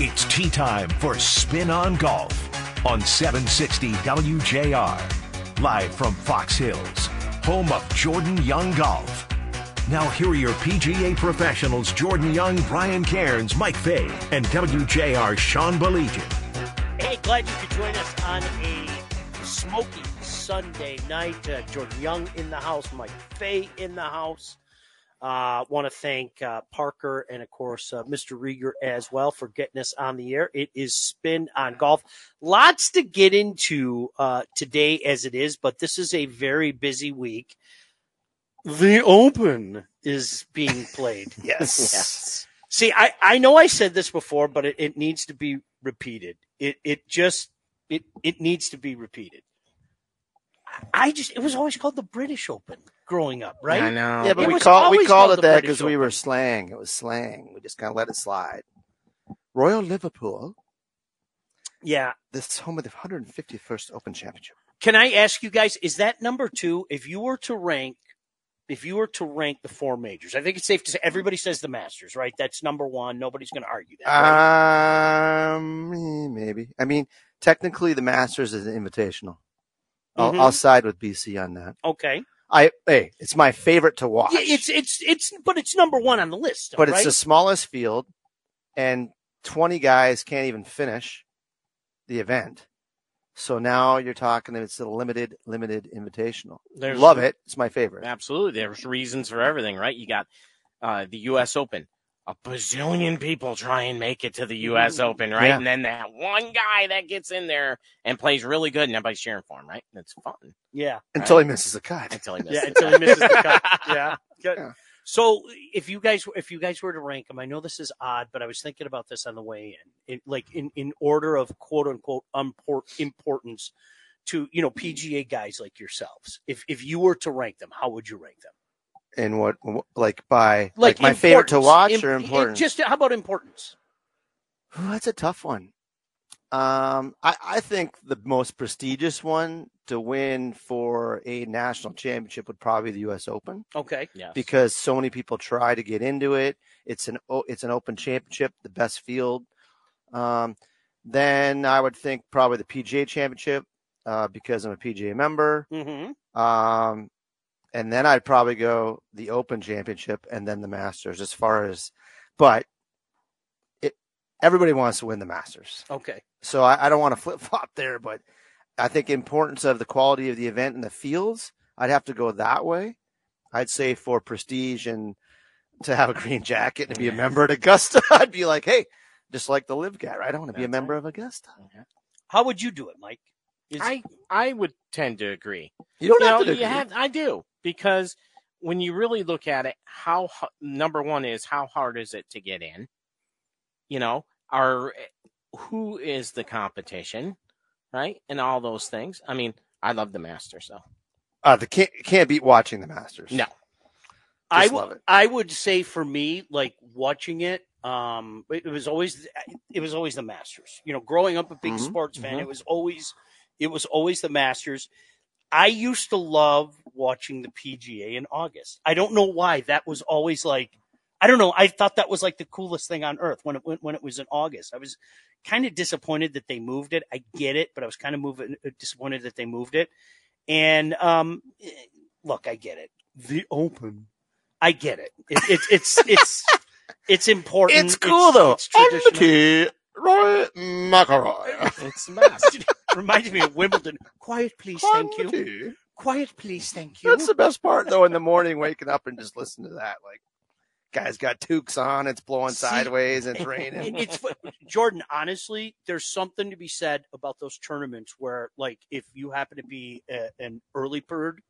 It's tea time for Spin on Golf on 760 WJR. Live from Fox Hills, home of Jordan Young Golf. Now, here are your PGA professionals Jordan Young, Brian Cairns, Mike Fay, and WJR Sean Baligian. Hey, glad you could join us on a smoky Sunday night. Uh, Jordan Young in the house, Mike Fay in the house. Uh, Want to thank uh, Parker and, of course, uh, Mr. Rieger as well for getting us on the air. It is Spin on Golf. Lots to get into uh, today as it is, but this is a very busy week. The Open is being played. Yes. Yes. See, I, I know I said this before, but it, it needs to be repeated. It it just it it needs to be repeated. I just it was always called the British Open growing up, right? I know. Yeah, but It we was call we called called it that because we were slang. It was slang. We just kind of let it slide. Royal Liverpool, Yeah. this home of the 151st Open Championship. Can I ask you guys, is that number two? If you were to rank if you were to rank the four majors, I think it's safe to say everybody says the Masters, right? That's number one. Nobody's gonna argue that. right? Um, maybe. I mean, technically, the Masters is an invitational. I'll, Mhm. I'll side with BC on that. okay. I hey, it's my favorite to watch. Yeah, it's it's it's but it's number one on the list, though, but it's the smallest field, and 20 guys can't even finish the event. So now you're talking it's a limited, limited invitational. There's- Love it. It's my favorite. Absolutely. There's reasons for everything, right? You got uh, the U.S. Open. A bazillion people try and make it to the mm-hmm. U.S. Open, right? Yeah. And then that one guy that gets in there and plays really good, and everybody's cheering for him, right? And it's fun yeah. Until he misses a cut. until he misses. Yeah, it. until he misses the cut. Yeah. Good. Yeah. So if you guys if you guys were to rank them, I know this is odd, but I was thinking about this on the way in, in like in, in order of quote unquote import, importance to you know PGA guys like yourselves. If if you were to rank them, how would you rank them? And what, like by like, my favorite to watch Im- or im- important? Just how about importance? Ooh, that's a tough one. Um, I, I think the most prestigious one to win for a national championship would probably be the U.S. Open. Okay. Yes. because so many people try to get into it. It's an it's an open championship, the best field. Um, then I would think probably the PGA Championship uh, because I'm a PGA member. Mm-hmm. Um, and then I'd probably go the Open Championship and then the Masters. As far as, but it everybody wants to win the Masters, Okay. so I, I don't want to flip flop there. But I think importance of the quality of the event and the fields, I'd have to go that way. I'd say for prestige and to have a green jacket and be a member at Augusta, I'd be like, hey, just like the live guy, right? I want to be a That's member of Augusta. How would you do it, Mike? Is- I I would tend to agree. You don't you have know, to you agree. have, I do because when you really look at it, how number one is how hard is it to get in? You know, are who is the competition, right? And all those things. I mean, I love the Masters, though. uh, the can't can't beat watching the Masters. No. I Just would love it. I would say for me, like watching it, um, it, it was always it was always the Masters. You know, growing up a big Mhm, sports fan, mhm. it was always it was always the Masters. I used to love watching the PGA in August. I don't know why. That was always like I don't know. I thought that was like the coolest thing on earth when it when, when it was in August. I was kind of disappointed that they moved it. I get it, but I was kind of moving disappointed that they moved it. And um, eh, look, I get it. The Open. I get it. it, it it's it's it's important. It's cool though. It's traditional. tee, Rory McIlroy. It's the best. Reminds me of Wimbledon. Quiet, please, thank you. Quiet, please, thank you. That's the best part though. In the morning, waking up and just listen to that. Like, guys got toques on. It's blowing See, sideways. And it's raining. it's Jordan. Honestly, there's something to be said about those tournaments where, like, if you happen to be a, an early bird,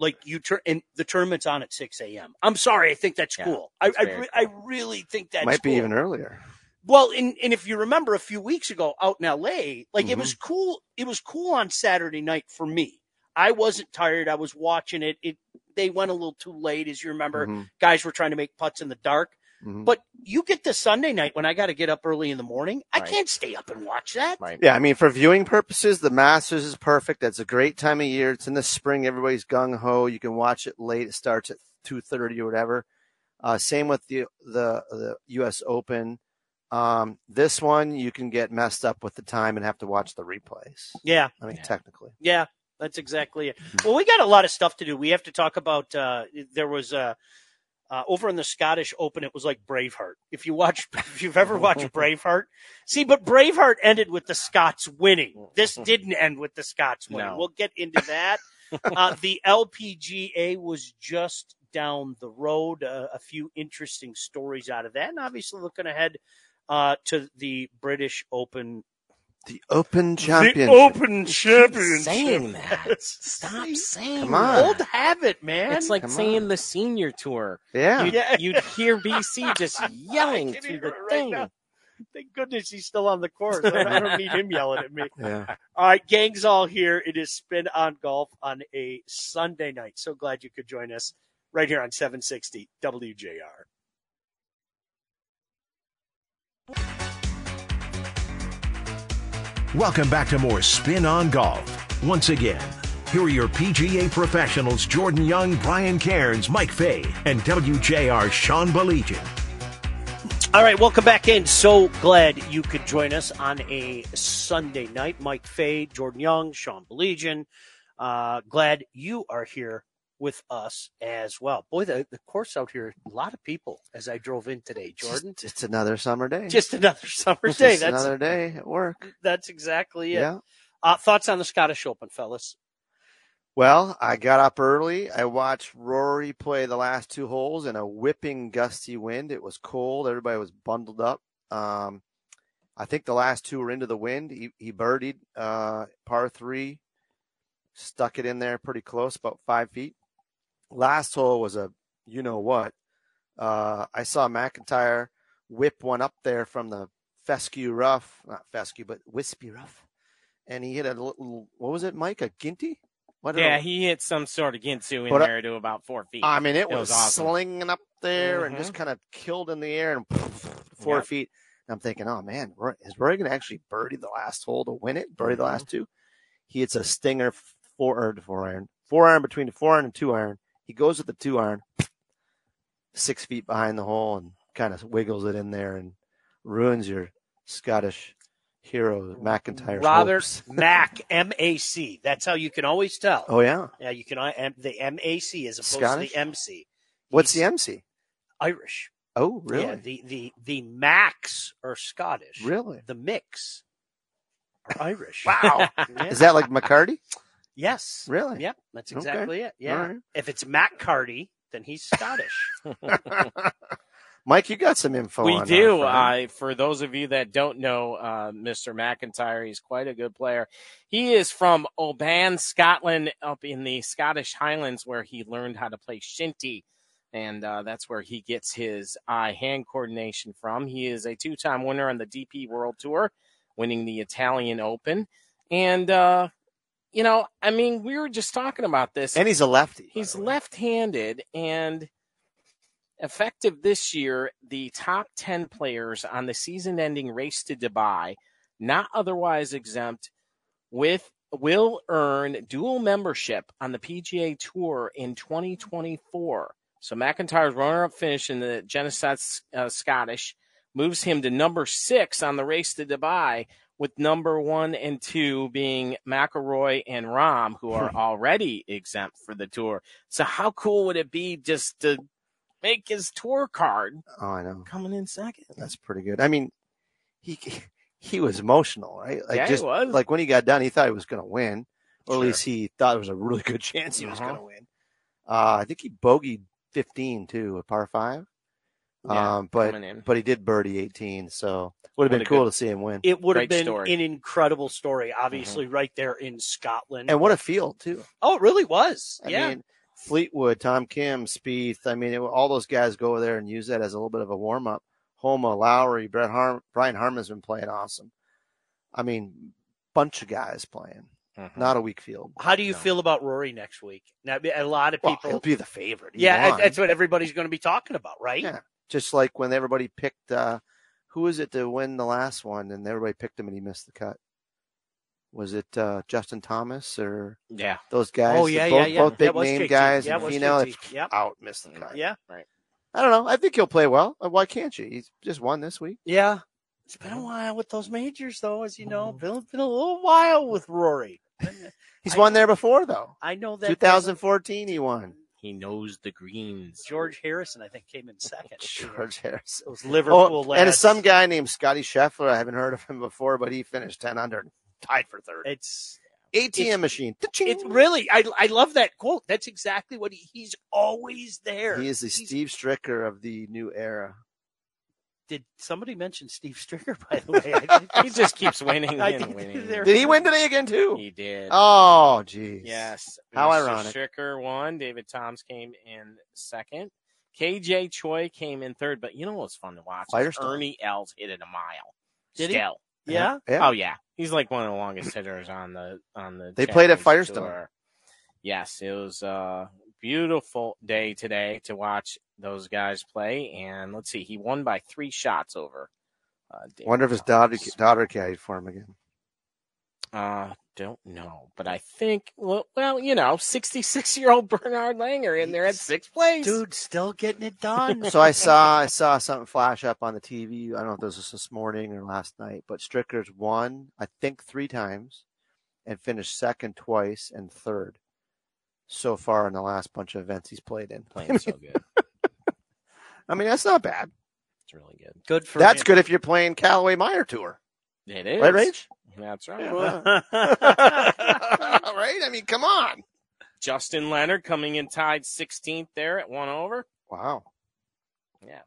like you turn and the tournament's on at 6 a.m. I'm sorry, I think that's Yeah, cool. I I, very re- I really think that's Might be cool. even earlier. Well, and, and if you remember a few weeks ago out in LA, like it Mhm. was cool. It was cool on Saturday night for me. I wasn't tired. I was watching it. It they went a little too late, as you remember. Mhm, Guys were trying to make putts in the dark. mhm. But you get to Sunday night when I got to get up early in the morning. I Right. can't stay up and watch that. Right. Yeah, I mean, for viewing purposes, the Masters is perfect. That's a great time of year. It's in the spring. Everybody's gung ho. You can watch it late. It starts at two thirty or whatever. Uh, same with the the the U.S. Open. Um, this one you can get messed up with the time and have to watch the replays. Yeah, I mean, Yeah. technically. yeah, that's exactly it. Well, we got a lot of stuff to do. We have to talk about. Uh, there was uh, uh, over in the Scottish Open. It was like Braveheart. If you watch, if you've ever watched Braveheart, see, but Braveheart ended with the Scots winning. This didn't end with the Scots winning. No. We'll get into that. uh, the LPGA was just down the road. Uh, a few interesting stories out of that, and obviously looking ahead uh, to the British Open. The Open Championship. The Open Championship. saying that. Stop saying Come that. on. Old habit, man. It's like Come saying on. the senior tour. yeah. You'd, Yeah. you'd hear BC just yelling I can through the right thing. now. Thank goodness he's still on the course. I don't, I don't need him yelling at me. Yeah. All right, gang's all here. It is Spin on Golf on a Sunday night. So glad you could join us right here on 760 WJR. Welcome back to more Spin on Golf. Once again, here are your PGA professionals Jordan Young, Brian Cairns, Mike Fay, and WJR Sean Baligian. All right, welcome back in. So glad you could join us on a Sunday night. Mike Fay, Jordan Young, Sean Baligian. Uh, glad you are here with us as well. Boy, the, the course out here, a lot of people as I drove in today, Jordan. Just, it's another summer day. Just another summer Just day. That's another day at work. that's exactly it. Yeah. Uh, thoughts on the Scottish Open, fellas? Well, I got up early. I watched Rory play the last two holes in a whipping gusty wind. It was cold. Everybody was bundled up. Um, I think the last two were into the wind. He, he birdied uh, par three, stuck it in there pretty close, about five feet. Last hole was a you know what. Uh, I saw MacIntyre whip one up there from the fescue rough, not fescue, but wispy rough, and he hit a little. What was it, Mike? A ginty? What Yeah, he hit some sort of Ginsu in But there to about four feet. I mean, it, It was, was awesome. slinging up there and Mhm. just kind of killed in the air and four Yep. feet. And I'm thinking, oh man, is Rory going to actually birdie the last hole to win it? Birdie the Mm-hmm. last two. He hits a stinger four or four iron, four iron between the four iron and two iron. He goes with the two iron, six feet behind the hole, and kind of wiggles it in there and ruins your Scottish hero MacIntyre. Robert Mac M A C. That's how you can always tell. Oh yeah. Yeah, you can. uh, The M A C as opposed Scottish? to the M C. What's the MC? Irish. Oh really? Yeah, the the the Macs are Scottish. really? The mix are Irish. Wow. Yeah. Is that like McCarty? Yes. Really? Yep. That's Okay. exactly it. Yeah. All right. If it's Mac Carty, then he's Scottish. Mike, you got some info. we on do. our friend. Uh, for those of you that don't know uh, Mr. MacIntyre, he's quite a good player. He is from Oban, Scotland, up in the Scottish Highlands, where he learned how to play shinty. And uh, that's where he gets his eye hand coordination from. He is a two time winner on the DP World Tour, winning the Italian Open. And, uh, you know, I mean, we were just talking about this. and he's a lefty. He's left-handed and effective this year, the top 10 players on the season-ending race to Dubai, not otherwise exempt, with will earn dual membership on the PGA Tour in 2024. So MacIntyre's runner-up finish in the Genesis uh, Scottish moves him to number six on the race to Dubai, with number one and two being McIlroy and Rahm, who are already exempt for the tour. So how cool would it be just to make his tour card Oh, I know. coming in second? That's pretty good. I mean, he he was emotional, right? Like Yeah, he was. like when he got done, he thought he was going to win, or Sure. at least he thought there was a really good chance he was Uh-huh. going to win. Uh, I think he bogeyed 15 too, a par five. Yeah, um, but but he did birdie 18, so would have been a cool good- to see him win. It would have been story. an incredible story, obviously, right there in Scotland. And what a field too. oh, it really was. I yeah. mean, Fleetwood, Tom Kim, Spieth. I mean, it, all those guys go over there and use that as a little bit of a warm up. Homa, Lowry, Brett Har- Brian Harman's been playing awesome. I mean, bunch of guys playing. Mhm. Not a weak field. How do you No. feel about Rory next week? Now, a lot of Well, people. he'll be the favorite. He yeah, won. that's what everybody's going to be talking about, right? Yeah. Just like when everybody picked, uh, who was it to win the last one, and everybody picked him and he missed the cut. Was it uh, Justin Thomas or Yeah. those guys? Oh yeah, both, yeah, yeah. Both big name JT. guys. Yeah, and it was Yep. out missed the cut. Yeah, right. I don't know. I think he'll play well. Uh, Why can't you? He's just won this week. yeah. It's been a while with those majors, though, as you know. Mhm. Been, been a little while with Rory. He's I- won there before, though. I know that 2014, he won. He knows the greens. George Harrison, I think, came in second. George Harrison. Those Liverpool Oh, lads. and some guy named Scotty Scheffler. I haven't heard of him before, but he finished 10 under, and tied for third. It's ATM machine. It's really I I love that quote. That's exactly what he, he's always there. He is the He's- Steve Stricker of the new era. Did somebody mention Steve Stricker? By the way, He just keeps winning and winning. Did he win today again too? He did. Oh, geez. Yes. How Mr. ironic. Stricker won. David Toms came in second. KJ Choi came in third. But you know what's fun to watch? is Firestone. Ernie Els hit it a mile. Did he? Still. yeah. Yeah. Oh yeah, he's like one of the longest hitters on the on the. They played at Champions Firestone. Tour. Yes, it was a beautiful day today to watch those guys play, and let's see, he won by three shots over. Uh, Wonder if his daughter Toms. daughter carried for him again. Uh, don't know, but I think well, well, you know, sixty-six-year-old Bernard Langer in there at sixth place. Dude, still getting it done. So I saw I saw something flash up on the TV. I don't know if this was this morning or last night, but Stricker's won I think three times, and finished second twice and third so far in the last bunch of events he's played in. playing so good. I mean that's not bad. It's really good. good for That's him. good if you're playing Callaway Meyer Tour, It is right, Rach? That's right. right? I mean, come on. Justin Leonard coming in tied 16th there at one over. Wow. Yeah,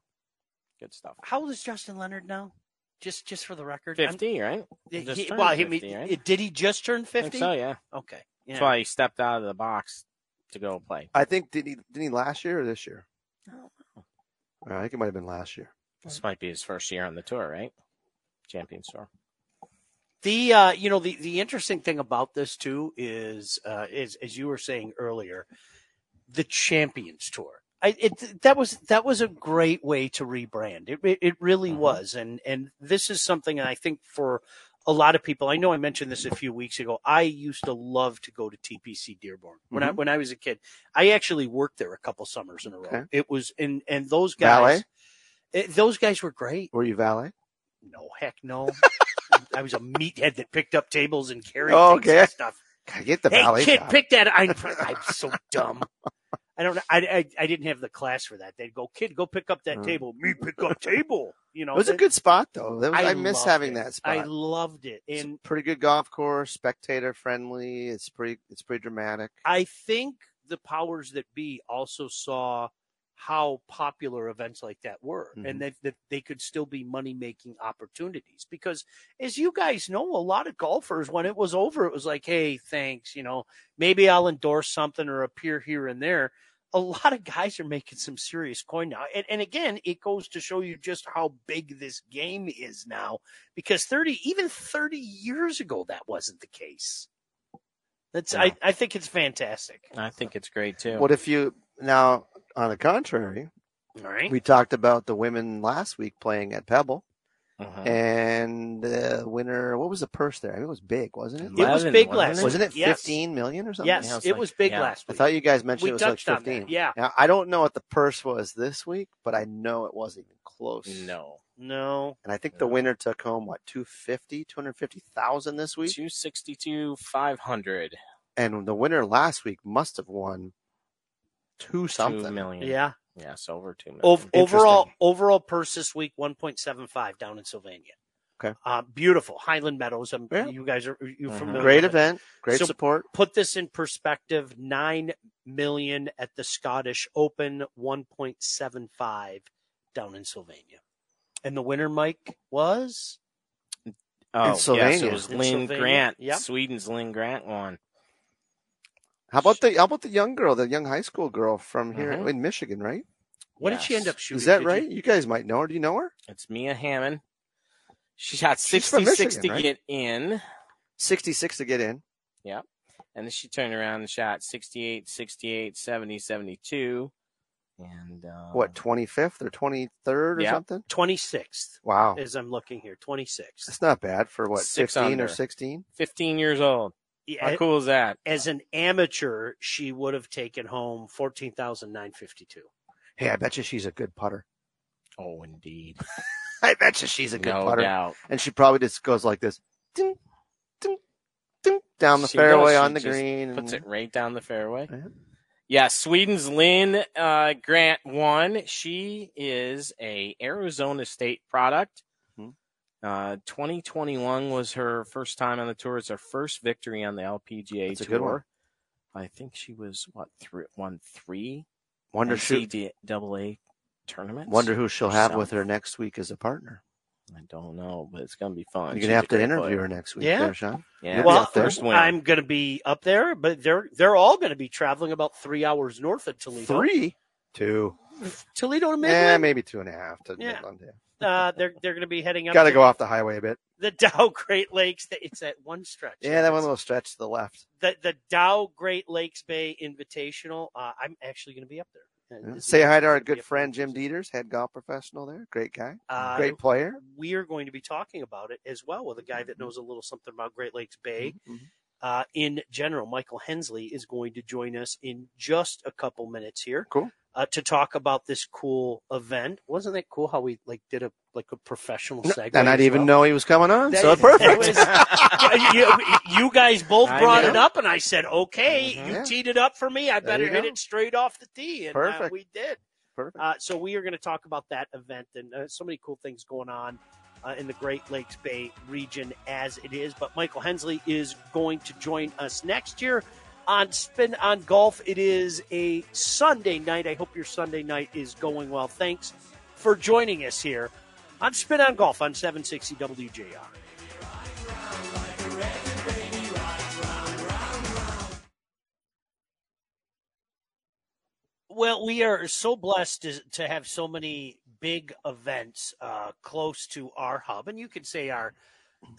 good stuff. How old is Justin Leonard now? Just just for the record, I'm- 50, right? He- Just he- turned well, he- right? did he just turn fifty? so, yeah. Okay, yeah. That's why he stepped out of the box to go play. I think did he did he last year or this year? I I think it might have been last year. This might be his first year on the tour, right? Champions Tour. The uh, you know the the interesting thing about this too is uh, is as you were saying earlier, the Champions Tour. I, it that was that was a great way to rebrand. It it, it really Mhm. was, and and this is something I think for a lot of people. I know I mentioned this a few weeks ago. I used to love to go to TPC Dearborn when I Mhm. when I was a kid. I actually worked there a couple summers in a row. Okay. It was and and those guys, it- those guys were great. Were you valet? No, heck no. I was a meathead that picked up tables and carried Oh, okay. and stuff. I get the hey, valet kid, job. pick that. I'm, I'm so dumb. I don't. I, I, I didn't have the class for that. They'd go, kid, go pick up that Mm. table. Me pick up table. You know, It was a good spot though. That was- I, miss having it. that spot. I loved it. It's a And pretty good golf course, spectator friendly. It's pretty. It's pretty dramatic. I think the powers that be also saw how popular events like that were Mhm. and that, that they could still be money making opportunities because as you guys know a lot of golfers when it was over it was like hey thanks you know maybe i'll endorse something or appear here and there a lot of guys are making some serious coin now and, and again it goes to show you just how big this game is now because 30 even 30 years ago that wasn't the case that's Yeah. I, I think it's fantastic I think it's great too. What if you now? On the contrary, all right we talked about the women last week playing at Pebble, Mhm. and the winner. What was the purse there? I mean, it was big, wasn't it? It was big wasn't last it? Wasn't it Yes. fifteen million or something? Yes, Yeah, it was it like- was big yeah. last Week. I thought you guys mentioned we it was like touched fifteen. Yeah. Now, I don't know what the purse was this week, but I know it wasn't even close. No. No. And I think the winner took home what 250, 250,000 this week, 262, 500. and the winner last week must have won two Two something. million. Yeah. Yes, over two million. Ov- overall, overall purse this week one point seven five down in Sylvania. Okay. Uh, beautiful Highland Meadows. Um, Yeah. You guys are you Mhm. familiar? Great with it? event, great So- support. Put this in perspective: nine million at the Scottish Open, one point seven five down in Sylvania, and the winner, Mike, was oh, yes, Sylvania. it was In Linn Sylvania, Grant. yep. Sweden's Linn Grant won. How about the how about the young girl, the young high school girl from here Mhm. in Michigan, right? what did she end up shooting? Is that Did right? You guys might know her. Do you know her? It's Mia Hammond. She shot 66 Michigan, to right? get in, Sixty six to get in. Yep. And then she turned around and shot 68, 68, 70, 72. And uh, What twenty fifth or twenty third or Yeah. something? 26th, Wow, as I'm looking here. 26th. that's not bad for what Six fifteen or under. sixteen. 15 years old. Yeah, How cool is that? as an amateur, she would have taken home fourteen thousand nine fifty two. Hey, I bet you she's a good putter. Oh, indeed. I bet you she's a good no putter, doubt. and she probably just goes like this, ding, ding, ding, down the She fairway does. on the green. Puts and- it right down the fairway. Yeah. Yeah, Sweden's Linn uh, Grant won. She is a Arizona State product. Uh, 2021 was her first time on the tour. It's her first victory on the LPGA That's a tour. good one. I think she was what three, won three Wonder who, NCAA tournaments. wonder who she'll have herself. with her next week as a partner. I don't know, but it's gonna be fun. You're gonna a have to interview player. her next week, Yeah. there, Sean. Yeah, well, first win. I'm going to be up there, but they're they're all going to be traveling about three hours north of Toledo. Three, two, Toledo to Midland. maybe two and a half to Yeah. Midland. Yeah. Uh, they're they're going to be heading up. Got to go off the highway a bit. the Dow Great Lakes. It's that one stretch. Yeah, that one little stretch to the left. The the Dow Great Lakes Bay Invitational. Uh, I'm actually going to be up there. Yeah. Say hi to our good friend Jim Dieters, head golf professional there. Great guy, Uh, great player. We are going to be talking about it as well with a guy Mm-hmm. that knows a little something about Great Lakes Bay. Mhm. uh, in general. Michael Hensley is going to join us in just a couple minutes here. Cool. Uh, to talk about this cool event. Wasn't that cool how we like did a like a professional segue? And I didn't even well? know he was coming on, That- so perfect. was- you, you guys both brought it up, and I said, "Okay, Mhm. you Yeah. teed it up for me. I better hit go. it straight off the tee." And uh, Perfect. we did. perfect. Uh, so we are going to talk about that event and uh, so many cool things going on uh, in the Great Lakes Bay region as it is. But Michael Hensley is going to join us next year on Spin on Golf. It is a Sunday night. I hope your Sunday night is going well. Thanks for joining us here on Spin on Golf on 760 WJR. Well, we are so blessed to, to have so many big events uh, close to our hub, and you could say our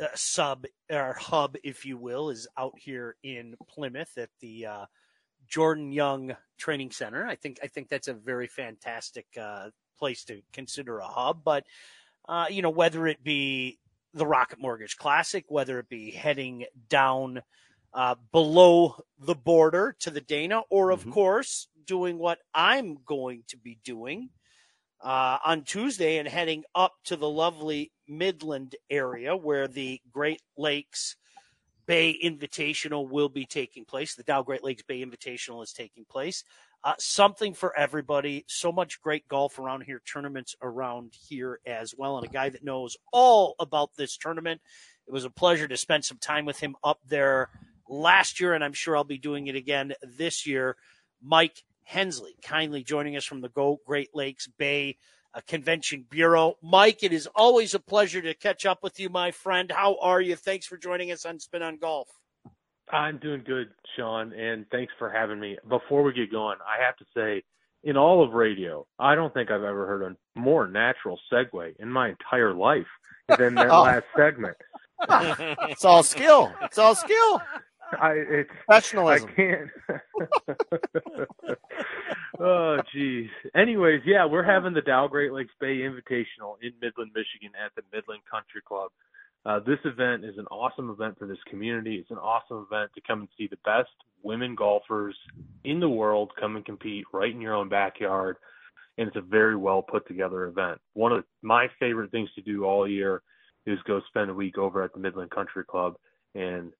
uh, sub, or hub, if you will, is out here in Plymouth at the uh, Jordan Young Training Center. I think I think that's a very fantastic uh, place to consider a hub. But uh, you know, whether it be the Rocket Mortgage Classic, whether it be heading down uh, below the border to the Dana, or of Mhm. course doing what I'm going to be doing uh, on Tuesday and heading up to the lovely Midland area where the Great Lakes Bay Invitational will be taking place. The Dow Great Lakes Bay Invitational is taking place. Uh, something for everybody. So much great golf around here, tournaments around here as well. And a guy that knows all about this tournament. It was a pleasure to spend some time with him up there last year, and I'm sure I'll be doing it again this year. Mike Hensley, kindly joining us from the Go Great Lakes Bay Convention Bureau. Mike, it is always a pleasure to catch up with you, my friend. How are you? Thanks for joining us on Spin on Golf. I'm doing good, Sean, and thanks for having me. Before we get going, I have to say, in all of radio, I don't think I've ever heard a more natural segue in my entire life than that Oh. last segment. It's all skill. It's all skill. I it's professionalism. I can't. oh, geez. Anyways, yeah, we're having the Dow Great Lakes Bay Invitational in Midland, Michigan at the Midland Country Club. Uh, this event is an awesome event for this community. It's an awesome event to come and see the best women golfers in the world come and compete right in your own backyard. And it's a very well put together event. One of my favorite things to do all year is go spend a week over at the Midland Country Club and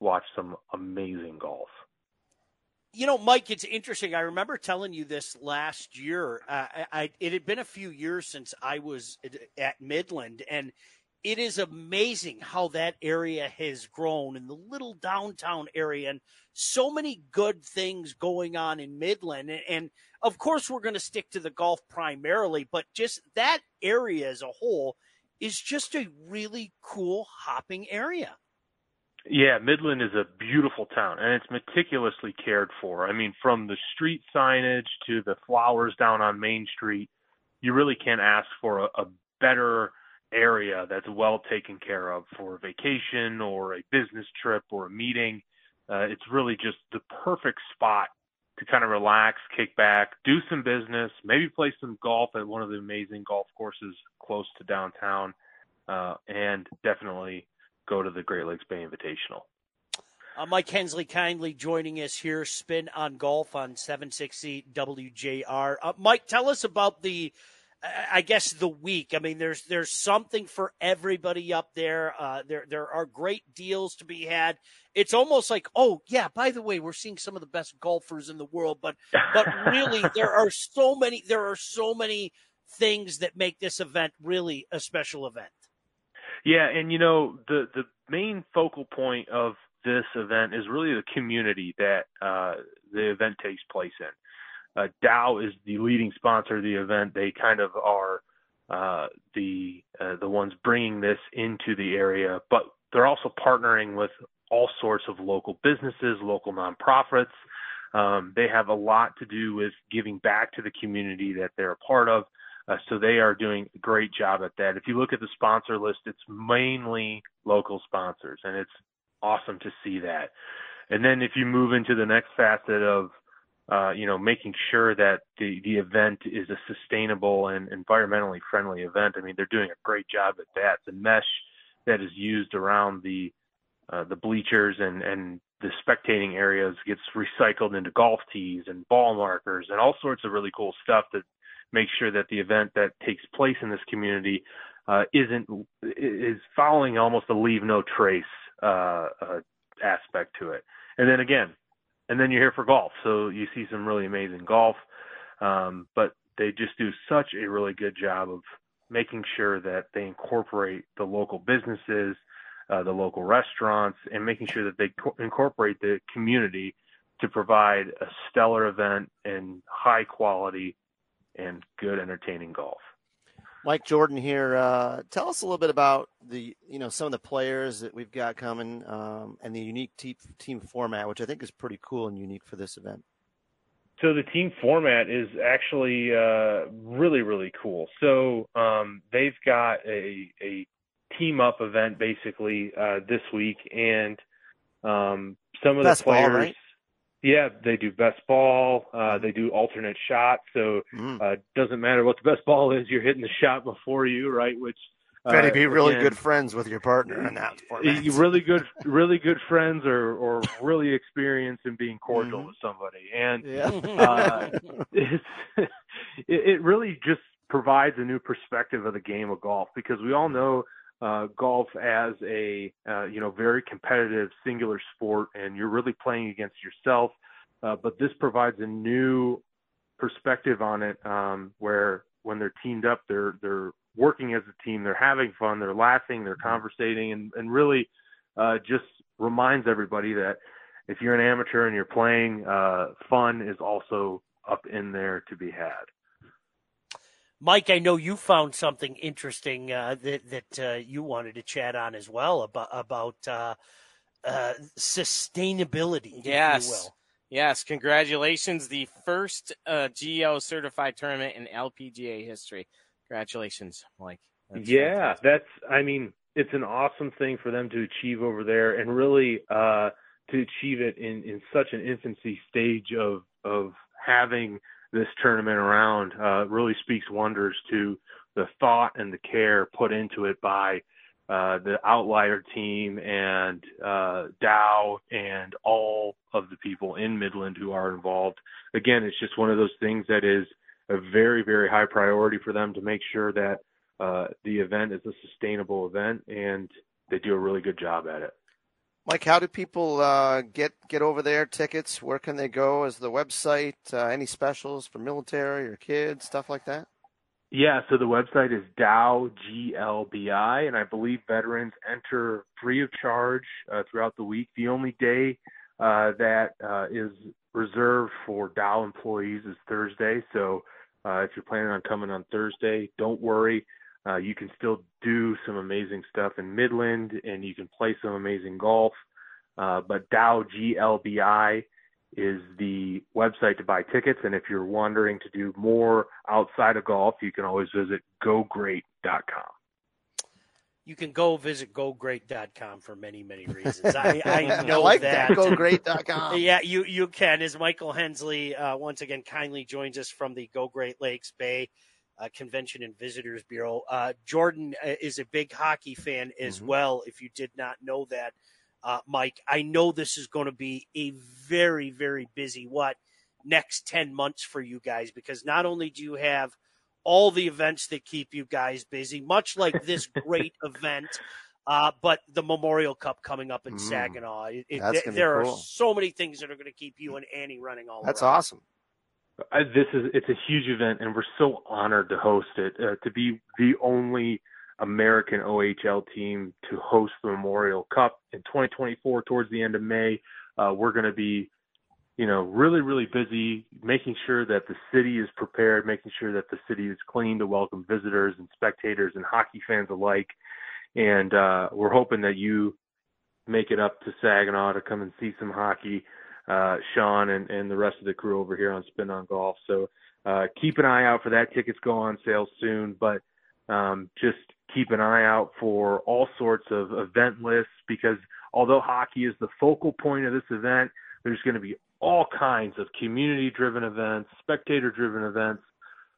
watch some amazing golf. You know, Mike, it's interesting. I remember telling you this last year. Uh, I, it had been a few years since I was at, Midland, and it is amazing how that area has grown in the little downtown area, and so many good things going on in Midland. And, and of course, we're going to stick to the golf primarily, but just that area as a whole is just a really cool hopping area. Yeah, Midland is a beautiful town and it's meticulously cared for. I mean, from the street signage to the flowers down on Main Street, you really can't ask for a, a better area that's well taken care of for a vacation or a business trip or a meeting. Uh, it's really just the perfect spot to kind of relax, kick back, do some business, maybe play some golf at one of the amazing golf courses close to downtown, uh, and definitely go to the Great Lakes Bay Invitational. Uh, Mike Hensley kindly joining us here, Spin on Golf on 760 WJR. Uh, Mike, tell us about the I guess the week. I mean, there's there's something for everybody up there. Uh, there there are great deals to be had. It's almost like, oh yeah, by the way, we're seeing some of the best golfers in the world, but but really, there are so many there are so many things that make this event really a special event. Yeah, and you know the the main focal point of this event is really the community that uh, the event takes place in. Uh, Dow is the leading sponsor of the event. They kind of are uh, the uh, the ones bringing this into the area, but they're also partnering with all sorts of local businesses, local nonprofits. Um, they have a lot to do with giving back to the community that they're a part of. Uh, so they are doing a great job at that. If you look at the sponsor list, it's mainly local sponsors, and it's awesome to see that. And then if you move into the next facet of uh, you know, making sure that the, the event is a sustainable and environmentally friendly event. I mean, they're doing a great job at that. The mesh that is used around the uh, the bleachers and and the spectating areas gets recycled into golf tees and ball markers and all sorts of really cool stuff that makes sure that the event that takes place in this community uh, isn't is following almost a leave no trace uh, uh, aspect to it. And then again, and then you're here for golf. So you see some really amazing golf. Um, but they just do such a really good job of making sure that they incorporate the local businesses, uh, the local restaurants, and making sure that they co- incorporate the community to provide a stellar event and high quality and good entertaining golf. Mike Jordan here. Uh, tell us a little bit about the, you know, some of the players that we've got coming um, and the unique te- team format, which I think is pretty cool and unique for this event. So the team format is actually uh, really, really cool. So um, they've got a, a team up event basically uh, this week, and um, some of Best the players. ball, right? Yeah, they do best ball. Uh, they do alternate shots. So Mm. uh, doesn't matter what the best ball is, you're hitting the shot before you, right? Which uh, Better be really again, good friends with your partner in that format. really good, really good friends, or or really experienced in being cordial Mhm. with somebody, and Yeah. uh, it's, it, it really just provides a new perspective of the game of golf because we all know uh, golf as a uh, you know very competitive singular sport, and you're really playing against yourself. Uh, but this provides a new perspective on it, um, where when they're teamed up, they're they're working as a team, they're having fun, they're laughing, they're conversating, and and really uh, just reminds everybody that if you're an amateur and you're playing, uh, fun is also up in there to be had. Mike, I know you found something interesting uh, that that uh, you wanted to chat on as well about about uh, uh, sustainability. if you Yes. will. Yes, congratulations. The first uh, GEO certified tournament in LPGA history. Congratulations, Mike. That's yeah, fantastic. that's. I mean, it's an awesome thing for them to achieve over there, and really uh, to achieve it in in such an infancy stage of of having this tournament around uh, really speaks wonders to the thought and the care put into it by uh, the Outlyr team and uh, Dow and all of the people in Midland who are involved. Again, it's just one of those things that is a very, very high priority for them to make sure that uh, the event is a sustainable event, and they do a really good job at it. Mike, how do people uh, get get over there? Tickets? Where can they go? Is the website uh, any specials for military or kids, stuff like that? Yeah, so the website is Dow GLBI, and I believe veterans enter free of charge uh, throughout the week. The only day uh, that uh, is reserved for Dow employees is Thursday. So uh, if you're planning on coming on Thursday, don't worry. Uh, you can still do some amazing stuff in Midland, and you can play some amazing golf. Uh, but Dow GLBI is the website to buy tickets. And if you're wondering to do more outside of golf, you can always visit gogreat.com. You can go visit gogreat.com for many, many reasons. I, I know like that. that. GoGreat.com. Yeah, you you can. As Michael Hensley uh, once again kindly joins us from the Go Great Lakes Bay uh, Convention and Visitors Bureau. Uh, Jordan uh, is a big hockey fan as Mhm. well. If you did not know that, uh, Mike, I know this is going to be a very very busy what next ten months for you guys because not only do you have all the events that keep you guys busy, much like this great event. Uh, but the Memorial Cup coming up in Mm. Saginaw, it, it- there cool. are so many things that are going to keep you and Annie running all That's around. awesome. I, this is it's a huge event, and we're so honored to host it. Uh, to be the only American OHL team to host the Memorial Cup in 2024, towards the end of May, uh, we're going to be, you know, really really busy making sure that the city is prepared, making sure that the city is clean to welcome visitors and spectators and hockey fans alike. And uh, we're hoping that you make it up to Saginaw to come and see some hockey uh, Sean and, and the rest of the crew over here on Spin on Golf. So uh, keep an eye out for that. Tickets go on sale soon, but um, just keep an eye out for all sorts of event lists because although hockey is the focal point of this event, there's going to be all kinds of community driven events, spectator driven events,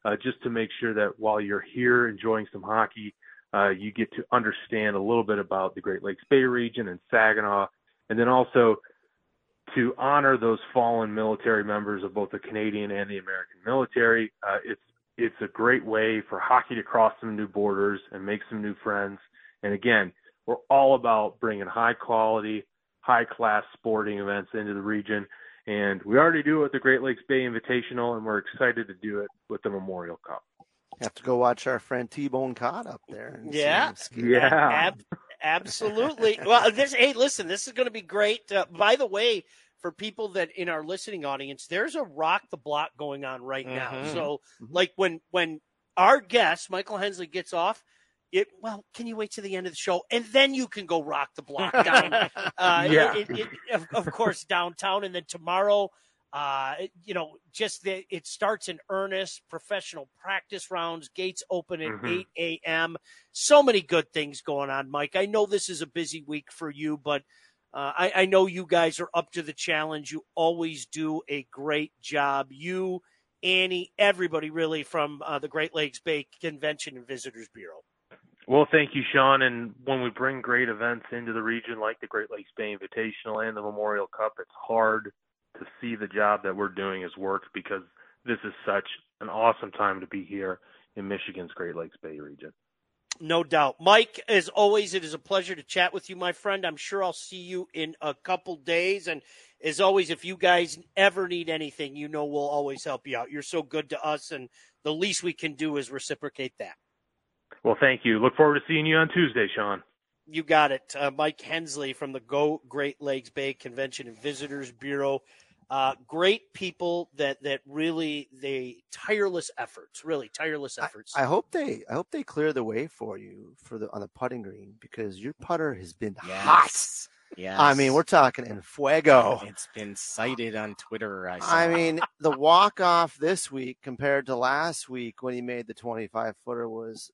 uh, just to make sure that while you're here enjoying some hockey, uh, you get to understand a little bit about the Great Lakes Bay region and Saginaw, and then also to honor those fallen military members of both the Canadian and the American military. Uh, it's it's a great way for hockey to cross some new borders and make some new friends. And again, we're all about bringing high quality, high class sporting events into the region. And we already do it with the Great Lakes Bay Invitational, and we're excited to do it with the Memorial Cup. Have to go watch our friend T Bone Cod up there. And Yeah. Yeah. Ab- absolutely. Well, this, hey, listen, this is going to be great. Uh, by the way, for people that in our listening audience, there's a rock the block going on right now. Mhm. So, Mhm. like when when our guest Michael Hensley gets off. It, well, can you wait to the end of the show and then you can go rock the block down? uh, Yeah. it, it, it, of, of course, downtown, and then tomorrow, uh, it- you know, just the, it starts in earnest. Professional practice rounds, gates open at Mhm. eight a.m. So many good things going on, Mike. I know this is a busy week for you, but uh, I, I know you guys are up to the challenge. You always do a great job. You, Annie, everybody really from uh, the Great Lakes Bay Convention and Visitors Bureau. Well, thank you, Sean. And when we bring great events into the region like the Great Lakes Bay Invitational and the Memorial Cup, it's hard to see the job that we're doing as work because this is such an awesome time to be here in Michigan's Great Lakes Bay region. No doubt. Mike, as always, it is a pleasure to chat with you, my friend. I'm sure I'll see you in a couple days. And as always, if you guys ever need anything, you know we'll always help you out. You're so good to us, and the least we can do is reciprocate that. Well, thank you. Look forward to seeing you on Tuesday, Sean. You got it. Uh, Mike Hensley from the Go Great Lakes Bay Convention and Visitors Bureau. Uh, great people that that really they tireless efforts, really tireless efforts. I hope they I hope they clear the way for you for the on the putting green because your putter has been hot. Yes. Yes. I mean, we're talking in fuego. It's been cited on Twitter. I. I mean, the walk off this week compared to last week when he made the 25 footer was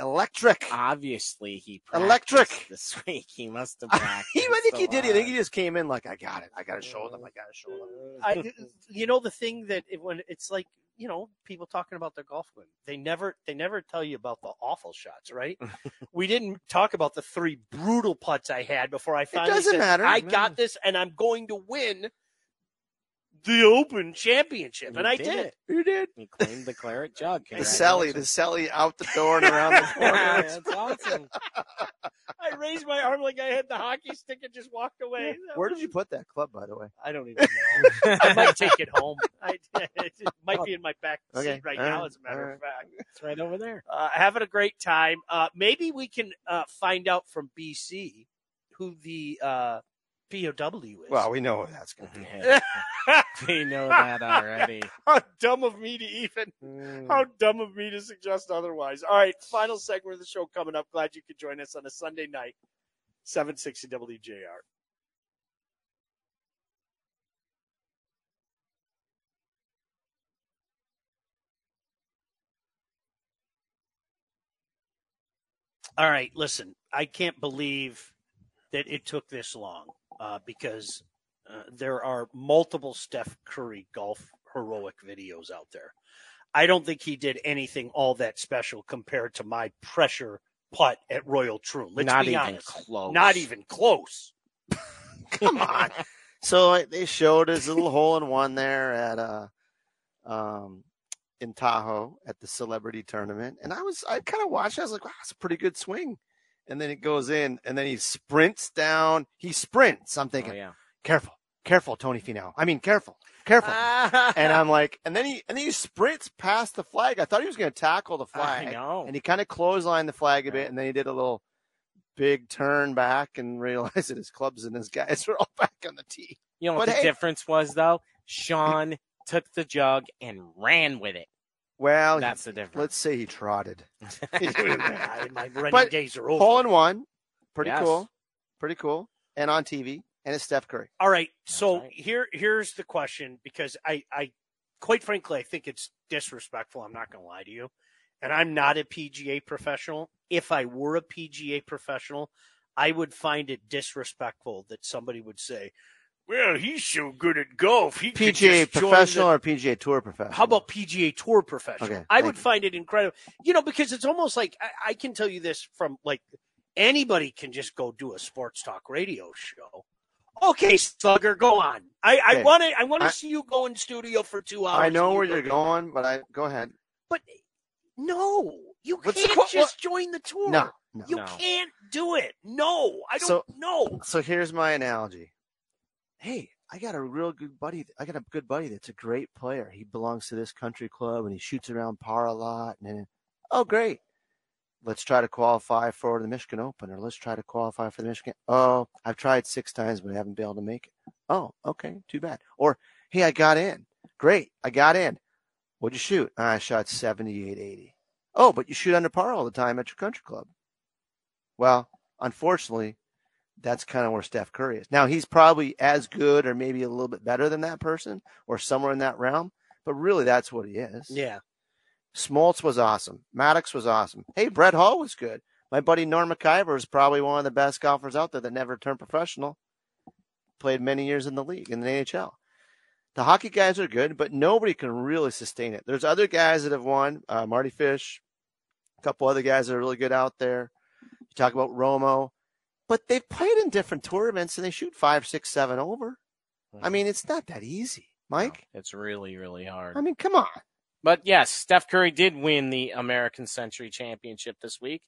electric. obviously he Electric. practiced this week. He must have he. I think a he did. I think he just came in like, I got it. I got to show them. I got to show them. Uh, I, you know, the thing that it, when it's like, you know, people talking about their golf swing, they never, they never tell you about the awful shots, right? we didn't talk about the three brutal putts I had before I finally it doesn't said, matter. I Yeah. got this and I'm going to win the Open Championship. You and I did did. it. You did. He claimed the claret jug. The Selly, the Selly out the door and around the corner. That's awesome. I raised my arm like I had the hockey stick and just walked away. That Where did you put that club, by the way? I don't even know. I might take it home. I, it might be in my back seat Okay. right All now, right. as a matter All of fact. It's right over there. Uh, having a great time. Uh, maybe we can uh, find out from BC who the uh, POW is. Well, we know what that's going to be. we know that already. how dumb of me to even. Mm. How dumb of me to suggest otherwise. All right, final segment of the show coming up. Glad you could join us on a Sunday night, 760 WJR. All right, listen, I can't believe that it took this long uh, because uh, there are multiple Steph Curry golf heroic videos out there. I don't think he did anything all that special compared to my pressure putt at Royal Troon. Let's Not be even honest. close. Not even close. Come on. So they showed his little hole in one there at uh, um, in Tahoe at the celebrity tournament, and I was I kind of watched. I was like, wow, that's a pretty good swing. And then it goes in, and then he sprints down. He sprints. I'm thinking, Oh, yeah. careful, careful, Tony Finau. I mean, careful, careful. and I'm like, and then he and then he sprints past the flag. I thought he was going to tackle the I flag, know. and he kind of clotheslined the flag a bit, and then he did a little big turn back and realized that his clubs and his guys were all back on the tee. You know what But the hey- difference was though? Sean took the jug and ran with it. Well, That's the difference. let's say he trotted. Yeah, my running But days are over. Hole in one, pretty Yes. cool, pretty cool, and on TV, and it's Steph Curry. All right. So right. here here's the question because I I quite frankly I think it's disrespectful. I'm not going to lie to you. And I'm not a PGA professional. If I were a PGA professional, I would find it disrespectful that somebody would say, "Well, he's so good at golf. He PGA just join the- professional or PGA Tour professional? How about PGA Tour professional? Okay, I would you. find it incredible. You know, because it's almost like I, I can tell you this from like anybody can just go do a sports talk radio show. Okay, Slugger, go on. I, I want to. I want to see you go in studio for two hours. I know and where you you're go- going, but I go ahead. but no, you What's can't qu- just join the tour. No, no. you No. can't do it. No, I don't So- know. So here's my analogy. Hey, I got a real good buddy. I got a good buddy that's a great player. He belongs to this country club and he shoots around par a lot. And then, oh, great. Let's try to qualify for the Michigan Open or let's try to qualify for the Michigan. Oh, I've tried six times, but I haven't been able to make it. Oh, okay. Too bad. Or, hey, I got in. Great. I got in. What'd you shoot? I shot 78, 80. Oh, but you shoot under par all the time at your country club. Well, unfortunately, that's kind of where Steph Curry is. Now he's probably as good or maybe a little bit better than that person or somewhere in that realm, but really that's what he is. Yeah, Smoltz was awesome. Maddux was awesome. Hey, Brett Hull was good. My buddy Norm McIver is probably one of the best golfers out there that never turned professional. Played many years in the league, in the NHL. The hockey guys are good, but nobody can really sustain it. There's other guys that have won. Uh, Mardy Fish, a couple other guys that are really good out there. You talk about Romo, but they've played in different tournaments and they shoot five, six, seven over. I mean, it's not that easy, Mike. No, it's really, really hard. I mean, come on. But yes, Steph Curry did win the American Century Championship this week.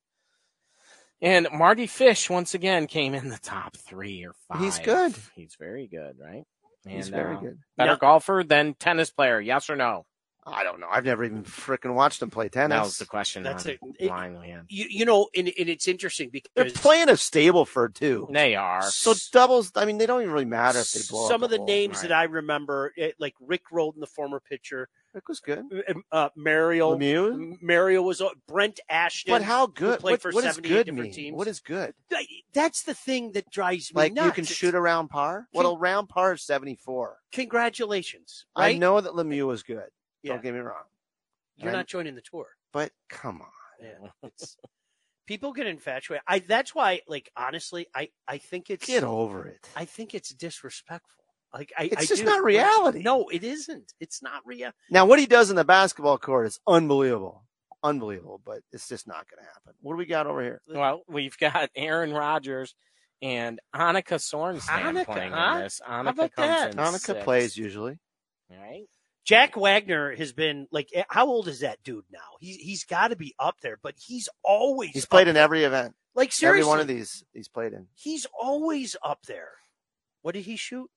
And Mardy Fish once again came in the top three or five. He's good. He's very good, right? And, He's very uh, good. Better Yeah. golfer than tennis player, yes or no? I don't know. I've never even freaking watched them play tennis. That was the question. That's on it. It- line you you know, and, and it's interesting because They're playing a Stableford too. They are. So doubles. I mean, they don't even really matter if they blow. some up of the a hole. names right. that I remember, it, like Rick Rhoden, the former pitcher, Rick was good. uh, Mario, Lemieux. Mario was uh, Brent Ashton. But how good? played What, for what does 78 good different mean? teams. What is good? That's the thing that drives me Like nuts. you can It's- shoot around par. Well, a round par is seventy four. Congratulations, right? I know that Lemieux was good. Yeah. Don't get me wrong. You're I'm- not joining the tour. But come on. Yeah, it's, people get infatuated. I that's why, like honestly, I I think it's Get over it. I think it's disrespectful. Like I, It's I just do. not reality. No, it isn't. It's not real. Now, what he does in the basketball court is unbelievable. Unbelievable, but it's just not going to happen. What do we got over here? Well, we've got Aaron Rodgers and Annika Sorenstam Annika, playing huh? in this. Annika about comes that? in Hanukkah sixth, plays usually. Right? Jack Wagner has been like, eh, how old is that dude now? He's he's got to be up there, but he's always He's played up in every event. like seriously. Every one of these he's played in. He's always up there. What did he shoot?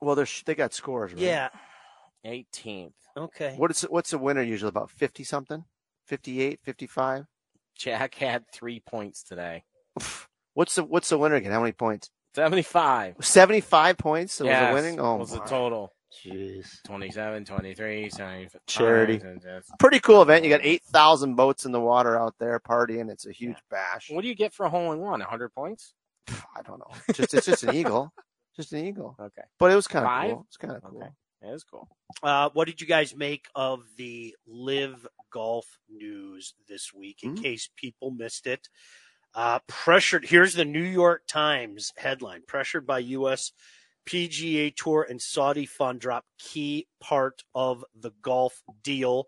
Well, they're, they got scores, right? Yeah. 18th. Okay. What is what's the winner usually about 50 something? 58, 55? Jack had three points today. What's the what's the winner again? How many points? 75. 75 points was Yes, the winning? Oh, was the total. Jeez. 27, 23, 75. Charity. Pretty cool event. You got 8,000 boats in the water out there partying. It's a huge bash. What do you get for a hole in one? 100 points? I don't know. Just it's just an eagle. Just an eagle. Okay. But it was kind of cool. It's kind of cool. Okay. That is cool. Uh, what did you guys make of the live golf news this week? In Hmm. case people missed it, uh, pressured. Here's the New York Times headline: Pressured by U.S. PGA Tour and Saudi fund drop key part of the golf deal.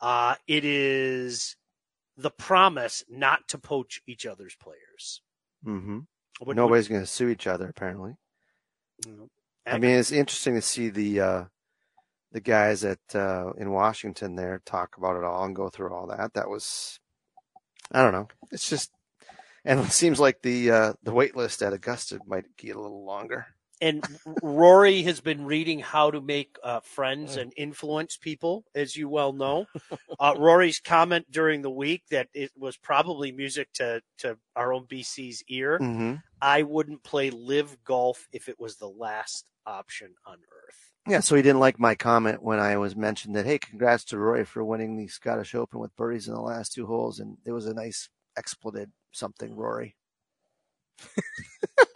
Uh, it is the promise not to poach each other's players. Mm-hmm. What- Nobody's going to sue each other, apparently. I mean, it's interesting to see the uh, the guys at uh, in Washington there talk about it all and go through all that. That was, I don't know. It's just, and it seems like the uh, the wait list at Augusta might get a little longer. And Rory has been reading how to make uh, friends and influence people, as you well know. Uh, Rory's comment during the week that it was probably music to to our own BC's ear. hmm I wouldn't play live golf if it was the last option on earth. Yeah, so he didn't like my comment when I was mentioned that, hey, congrats to Rory for winning the Scottish Open with birdies in the last two holes, and there was a nice expletive something, Rory.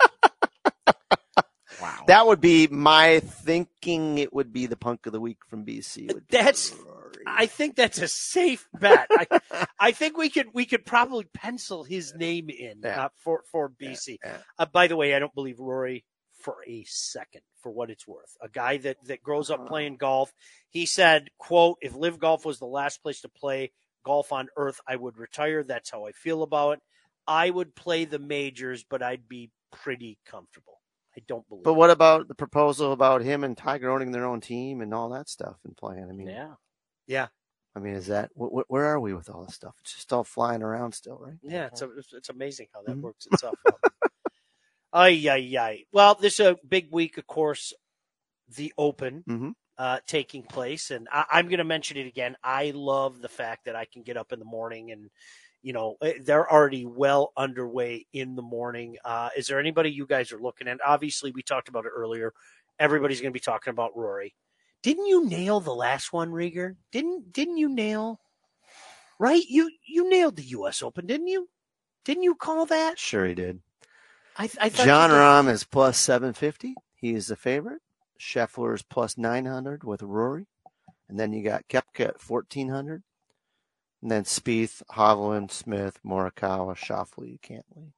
That would be my thinking. It would be the punk of the week from BC. That's- I think that's a safe bet. I, I think we could we could probably pencil his name in Yeah. uh, for for BC. yeah. Uh, by the way, I don't believe Rory for a second, for what it's worth. A guy that that grows up playing golf. He said, "quote If live golf was the last place to play golf on earth, I would retire. That's how I feel about it. I would play the majors, but I'd be pretty comfortable. I don't believe. But what about the proposal about him and Tiger owning their own team and all that stuff and playing? I mean, Yeah. Yeah, I mean, is that wh- wh- where are we with all this stuff? It's just all flying around still, right? yeah. It's a, it's, it's amazing how that Mhm. works itself out. Ay, ay, ay. Well, this is a big week, of course. The Open. Mm-hmm. uh, taking place. And I, I'm going to mention it again. I love the fact that I can get up in the morning and, you know, eh, they're already well underway in the morning. Uh, is there anybody you guys are looking at? Obviously, we talked about it earlier. Everybody's going to be talking about Rory. Didn't you nail the last one, Rieger? Didn't didn't you nail? Right, you you nailed the U.S. Open, didn't you? Didn't you call that? Sure, he did. I, I thought Jon. Rahm is plus 750. He is the favorite. Scheffler is plus 900 with Rory. And then you got Koepka at 1400. And then Spieth, Hovland, Smith, Morikawa, Schauffele, Cantlay.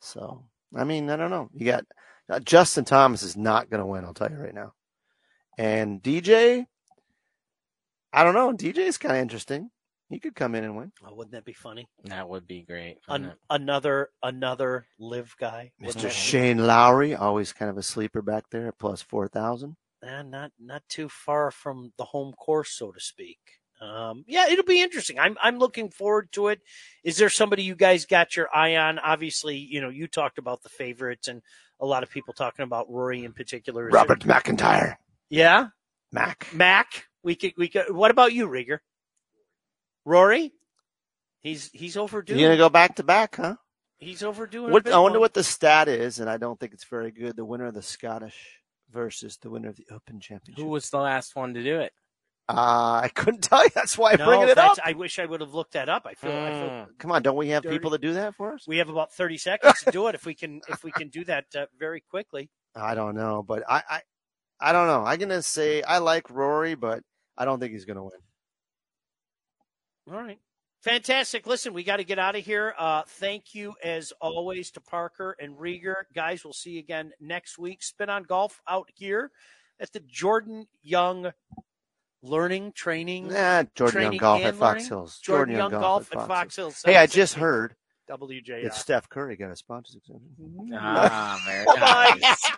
So, I mean, I don't know. You got uh, Justin Thomas is not going to win, I'll tell you right now. And DJ, I don't know. DJ is kind of interesting. He could come in and win. Oh, wouldn't that be funny? That would be great. An, another another live guy. Mr. Shane Lowry, always kind of a sleeper back there at plus 4,000. eh, not not too far from the home course, so to speak. Um, yeah, it'll be interesting. I'm I'm looking forward to it. Is there somebody you guys got your eye on? Obviously, you know you talked about the favorites and a lot of people talking about Rory in particular. Is there- Robert MacIntyre. yeah, Mac. Mac. We could we could. What about you, Rieger? Rory. He's he's overdue. You're gonna go back to back, huh? He's overdue. in a What I wonder one. what the stat is, and I don't think it's very good. The winner of the Scottish versus the winner of the Open Championship. Who was the last one to do it? Uh, I couldn't tell you. That's why I'm No, bringing it up. I wish I would have looked that up. I feel. I feel Mm. Come on, don't we have Dirty. people that do that for us? we have about 30 seconds to do it if we can if we can do that uh, very quickly I don't know, but I, I, I don't know. I'm gonna say I like Rory, but I don't think he's gonna win. all right fantastic listen we got to get out of here uh, thank you as always to parker and rieger guys we'll see you again next week spin on golf out here at the jordan young learning training Nah, Jordan Young Golf at and Fox? Hills. jordan, young, golf, at Hills. fox hills Hey, I just heard wjr It's Steph Curry got a sponsor's exemption. Ah, very Bye. nice.